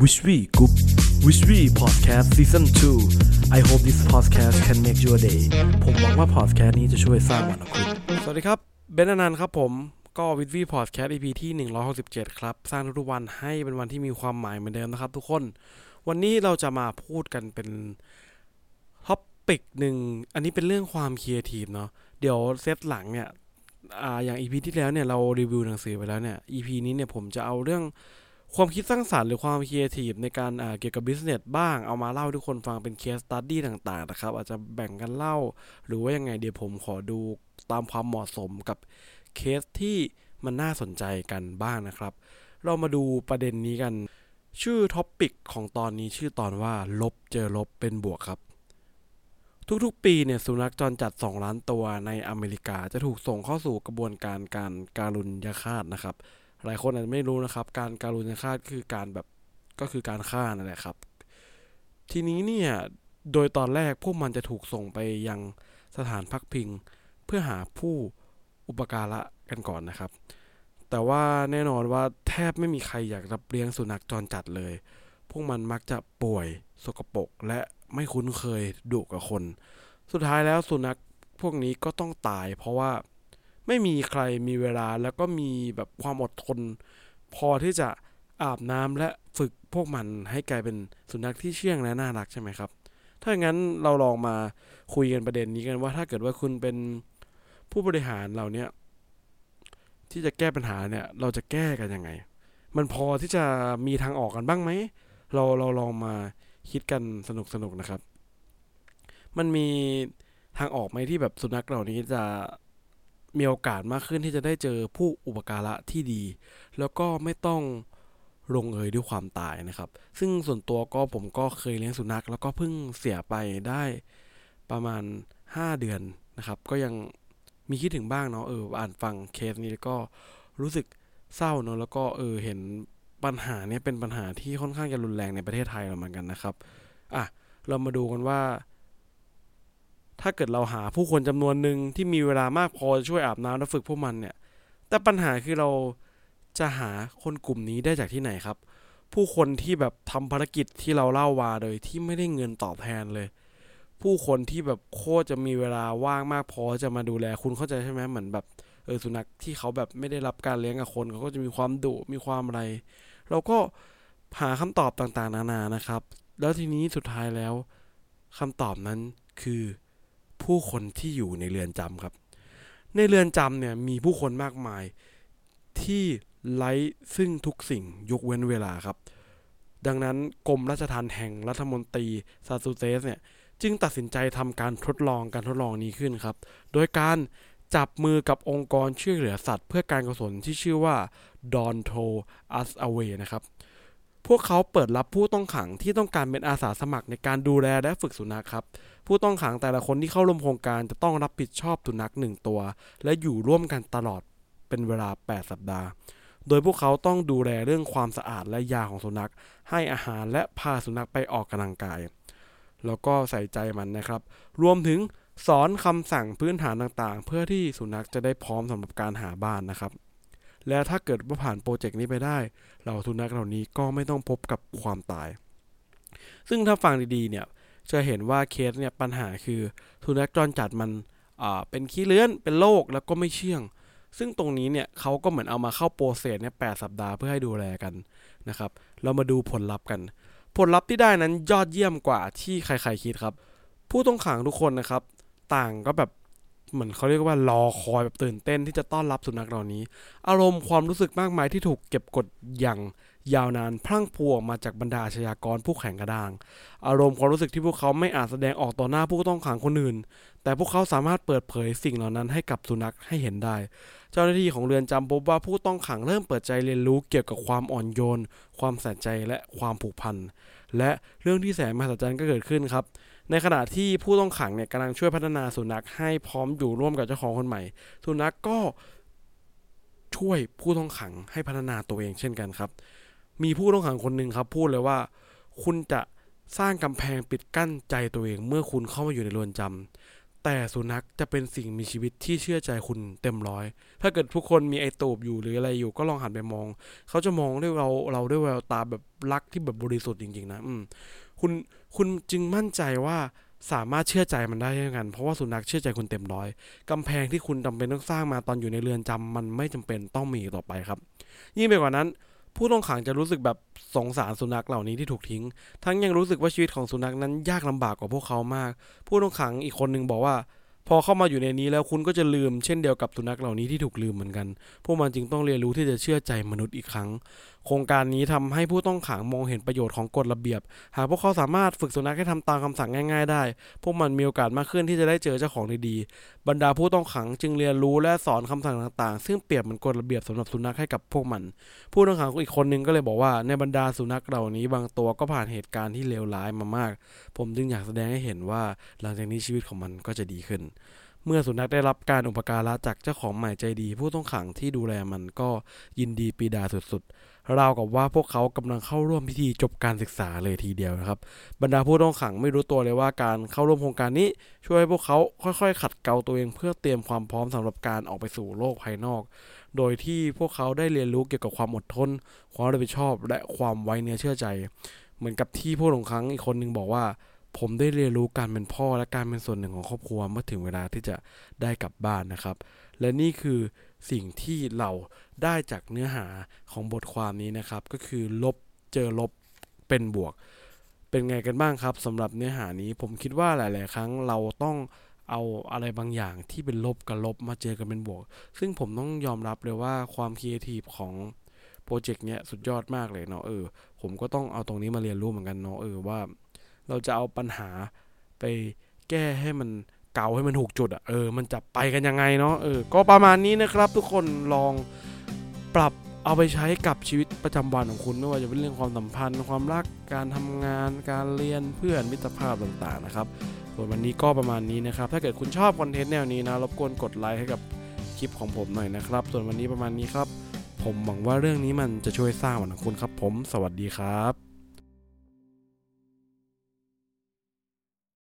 Wish We Group Wish We Podcast Season 2 I hope this podcast can make your day ผมหวังว่า podcast นี้จะช่วยสร้างวันของคุณ สวัสดีครับ เบนอนันต์ครับผมก็ Wish We Podcast EP ที่ 167 ครับ สร้างทุกวันให้เป็นวันที่มีความหมายเหมือนเดิมนะครับทุกคน วันนี้เราจะมาพูดกันเป็น topic หนึ่ง อันนี้เป็นเรื่องความครีเอทีฟเนาะเดี๋ยวเซตหลังเนี่ยออย่าง EP ที่แล้วเนี่ยเรารีวิวหนังสือไปแล้วเนี่ย EP นี้เนี่ยผมจะเอาเรื่อง ความคิดสร้างสรรค์หรือความครีเอทีฟในการเกี่ยวกับ business บ้างเอามาเล่าทุกคนฟังเป็น case study ต่างๆนะครับ อาจจะแบ่งกันเล่า หรือว่ายังไงเดี๋ยวผมขอดูตามความเหมาะสมกับเคสที่มันน่าสนใจกันบ้างนะครับ เรามาดูประเด็นนี้กัน ชื่อ topic ของตอนนี้ชื่อตอนว่าลบเจอลบเป็นบวกครับ ทุกๆ ปีเนี่ยสุนัขจรจัด 2 ล้านตัวในอเมริกาจะถูกส่งเข้าสู่กระบวนการการการุณยฆาตนะครับ หลายคนอาจจะไม่รู้นะครับ การการุณยฆาตคือการแบบก็คือการฆ่านั่นแหละครับ ทีนี้เนี่ยโดยตอนแรกพวกมันจะถูกส่งไปยังสถานพักพิง เพื่อหาผู้อุปการะกันก่อนนะครับ แต่ว่าแน่นอนว่าแทบไม่มีใครอยากรับเลี้ยงสุนัขจรจัดเลย พวกมันมักจะป่วยสกปรกและไม่คุ้นเคยดุกับคน สุดท้ายแล้วสุนัขพวกนี้ก็ต้องตาย เพราะว่า ไม่มีใครมีเวลาแล้วก็มีแบบความอดทน พอที่จะอาบน้ำและฝึกพวกมันให้กลายเป็นสุนัขที่เชื่องและน่ารักใช่ไหมครับ ถ้าอย่างนั้นเราลองมาคุยกันประเด็นนี้กันว่าถ้าเกิดว่าคุณเป็นผู้บริหารเราเนี่ยที่จะแก้ปัญหาเนี่ยเราจะแก้กันยังไง มันพอที่จะมีทางออกกันบ้างไหม เราเราลองมาคิดกันสนุกสนุกนะครับ มันมีทางออกไหมที่แบบสุนัขเหล่านี้จะ มีโอกาสมากขึ้นที่จะได้เจอผู้อุปการะที่ดี แล้วก็ไม่ต้องลงเอยด้วยความตายนะครับ ซึ่งส่วนตัวก็ผมก็เคยเลี้ยงสุนัข แล้วก็เพิ่งเสียไปได้ประมาณ 5 เดือนนะครับ ก็ยังมีคิดถึงบ้างเนาะเอออ่านฟังเคสนี้ก็รู้สึกเศร้าเนาะแล้วก็เออเห็นปัญหาเนี้ยเป็นปัญหาที่ค่อนข้างจะรุนแรงในประเทศไทยเราเหมือนกันนะครับอะเรามาดูกันว่า ถ้าเกิดเราหาผู้คนจำนวนหนึ่งที่มีเวลามากพอจะช่วยอาบน้ำและฝึกพวกมันเนี่ย แต่ปัญหาคือเราจะหาคนกลุ่มนี้ได้จากที่ไหนครับ ผู้คนที่แบบทำภารกิจที่เราเล่าวาโดยที่ไม่ได้เงินตอบแทนเลย ผู้คนที่แบบโคตรจะมีเวลาว่างมากพอจะมาดูแลคุณเข้าใจใช่ไหมเหมือนแบบเออสุนัขที่เขาแบบไม่ได้รับการเลี้ยงกับคนเขาก็จะมีความดุมีความอะไร เราก็หาคำตอบต่างๆ นานานะครับ แล้วทีนี้สุดท้ายแล้วคำตอบนั้นคือ ผู้คนที่อยู่ในเรือนจำครับ ในเรือนจำเนี่ยมีผู้คนมากมายที่ไร้ซึ่งทุกสิ่งยกเว้นเวลาครับ ดังนั้นกรมราชทัณฑ์แห่งรัฐมนตรีซาซูเซสเนี่ยจึงตัดสินใจทำการทดลองการทดลองนี้ขึ้นครับ โดยการจับมือกับองค์กรช่วยเหลือสัตว์ เพื่อการกุศลที่ชื่อว่า Don't Us Away นะครับ พวกเขาเปิดรับผู้ต้องขังที่ต้องการเป็นอาสาสมัครในการดูแลและฝึกสุนัขครับ ผู้ต้องขังแต่ละคนที่เข้าร่วมโครงการจะต้องรับผิดชอบสุนัขหนึ่งตัว และอยู่ร่วมกันตลอดเป็นเวลา 8 สัปดาห์ โดยพวกเขาต้องดูแลเรื่องความสะอาดและยาของสุนัข ให้อาหารและพาสุนัขไปออกกำลังกาย แล้วก็ใส่ใจมันนะครับ รวมถึงสอนคำสั่งพื้นฐานต่างๆ เพื่อที่สุนัขจะได้พร้อมสำหรับการหาบ้านนะครับ และถ้าเกิดว่าผ่านโปรเจกต์นี้ไปได้เหล่าสุนัขเหล่านี้ก็ไม่ต้องพบกับความตาย ซึ่งถ้าฟังดีๆเนี่ยจะเห็นว่าเคสเนี่ยปัญหาคือสุนัขจรจัดมันเป็นขี้เรื้อนเป็นโรคแล้วก็ไม่เชื่อง ซึ่งตรงนี้เนี่ยเขาก็เหมือนเอามาเข้า process เนี่ย8 สัปดาห์เพื่อให้ดูแลกันนะครับ เรามาดูผลลัพธ์กัน ผลลัพธ์ที่ได้นั้นยอดเยี่ยมกว่าที่ใครๆคิดครับ ผู้ต้องขังทุกคนนะครับ ต่างก็แบบ เหมือนเขาเรียกว่ารอคอยแบบตื่นเต้นที่จะต้อนรับสุนัขเหล่านี้ อารมณ์ความรู้สึกมากมายที่ถูกเก็บกดอย่างยาวนานพรั่งพรูออกมาจากบรรดาอาชญากรผู้แข่งกระด้าง อารมณ์ความรู้สึกที่พวกเขาไม่อาจแสดงออกต่อหน้าผู้ต้องขังคนอื่น แต่พวกเขาสามารถเปิดเผยสิ่งเหล่านั้นให้กับสุนัขให้เห็นได้ เจ้าหน้าที่ของเรือนจำพบว่าผู้ต้องขังเริ่มเปิดใจเรียนรู้เกี่ยวกับความอ่อนโยน ความใส่ใจและความผูกพันและเรื่องที่แสนมหัศจรรย์ก็เกิดขึ้นครับ ในขณะที่ผู้ต้องขังเนี่ยกำลังช่วยพัฒนาสุนัขให้พร้อมอยู่ร่วมกับเจ้าของคนใหม่ สุนัขก็ช่วยผู้ต้องขังให้พัฒนาตัวเองเช่นกันครับ มีผู้ต้องขังคนหนึ่งครับ พูดเลยว่า คุณจะสร้างกำแพงปิดกั้นใจตัวเองเมื่อคุณเข้ามาอยู่ในเรือนจำแต่สุนัขจะเป็นสิ่งมีชีวิตที่เชื่อใจคุณเต็มร้อย ถ้าเกิดทุกคนมีไอตูบอยู่หรืออะไรอยู่ก็ลองหันไปมอง เขาจะมองด้วยเราเราด้วยแววตาแบบรักที่แบบบริสุทธิ์จริงๆนะอืม คุณคุณจึงมั่นใจว่าสามารถเชื่อใจมันได้เช่นกัน เพราะว่าสุนัขเชื่อใจคุณเต็มร้อยกำแพงที่คุณจำเป็นต้องสร้างมาตอนอยู่ในเรือนจำมันไม่จำเป็นต้องมีต่อไปครับ ยิ่งไปกว่านั้น ผู้ต้องขังจะรู้สึกแบบสงสารสุนัขเหล่านี้ที่ถูกทิ้ง ทั้งยังรู้สึกว่าชีวิตของสุนัขนั้นยากลำบากกว่าพวกเขามาก ผู้ต้องขังอีกคนหนึ่งบอกว่า พอเข้ามาอยู่ในนี้แล้วคุณก็จะลืมเช่นเดียวกับสุนัขเหล่านี้ที่ถูกลืมเหมือนกัน พวกมันจึงต้องเรียนรู้ที่จะเชื่อใจมนุษย์อีกครั้ง โครงการนี้ทำให้ผู้ต้องขังมองเห็นประโยชน์ของกฎระเบียบ หากพวกเขาสามารถฝึกสุนัขให้ทำตามคำสั่งง่าย ๆ ได้ พวกมันมีโอกาสมากขึ้นที่จะได้เจอเจ้าของดีๆบรรดาผู้ต้องขังจึงเรียนรู้และสอนคำสั่งต่างๆ ซึ่งเปรียบเหมือนกฎระเบียบสำหรับสุนัขให้กับพวกมัน ผู้ต้องขังอีกคนนึงก็เลยบอกว่าในบรรดาสุนัขเหล่านี้บางตัวก็ผ่านเหตุการณ์ที่เลวร้ายมามาก ผมจึงอยากแสดงให้เห็นว่าหลังจากนี้ชีวิตของมันก็จะดีขึ้น เมื่อสุนัขได้รับการอุปการะจากเจ้าของใหม่ใจดี ผู้ต้องขังที่ดูแลมันก็ยินดีปีดาสุดๆราวกับว่าพวกเขากำลังเข้าร่วมพิธีจบการศึกษาเลยทีเดียวนะครับ บรรดาผู้ต้องขังไม่รู้ตัวเลยว่าการเข้าร่วมโครงการนี้ ช่วยให้พวกเขาค่อยๆ ขัดเกลาตัวเองเพื่อเตรียมความพร้อมสำหรับการออกไปสู่โลกภายนอก โดยที่พวกเขาได้เรียนรู้เกี่ยวกับความอดทน ความรับผิดชอบ และความไว้เนื้อเชื่อใจ เหมือนกับที่ผู้ต้องขังอีกคนหนึ่งบอกว่า ผมได้เรียนรู้การเป็นพ่อและการเป็นส่วนหนึ่งของครอบครัวเมื่อถึงเวลาที่จะได้กลับบ้านนะครับ และนี่คือสิ่งที่เราได้จากเนื้อหาของบทความนี้นะครับ ก็คือลบเจอลบเป็นบวก เป็นไงกันบ้างครับสำหรับเนื้อหานี้ผมคิดว่าหลาย ๆ ครั้งเราต้องเอาอะไรบางอย่างที่เป็นลบกับลบมาเจอกันเป็นบวก ซึ่งผมต้องยอมรับเลยว่าความครีเอทีฟของโปรเจกต์เนี้ยสุดยอดมากเลยเนาะเออผมก็ต้องเอาตรงนี้มาเรียนรู้เหมือนกันเนาะเออว่า เราจะเอาปัญหาไปแก้ให้มันเกาให้มันถูกจุดอะเออมันจะไปกันยังไงเนาะเออก็ประมาณนี้นะครับ ทุกคนลองปรับเอาไปใช้กับชีวิตประจำวันของคุณไม่ว่าจะเป็นเรื่องความสัมพันธ์ ความรักการทำงาน การเรียนเพื่อนมิตรภาพต่างๆนะครับส่วนวันนี้ก็ประมาณนี้นะครับ ถ้าเกิดคุณชอบคอนเทนต์แนวนี้นะรบกวนกดไลค์ให้กับคลิปของผมหน่อยนะครับ ส่วนวันนี้ประมาณนี้ครับ ผมหวังว่าเรื่องนี้มันจะช่วยสร้างวันของคุณครับผม สวัสดีครับ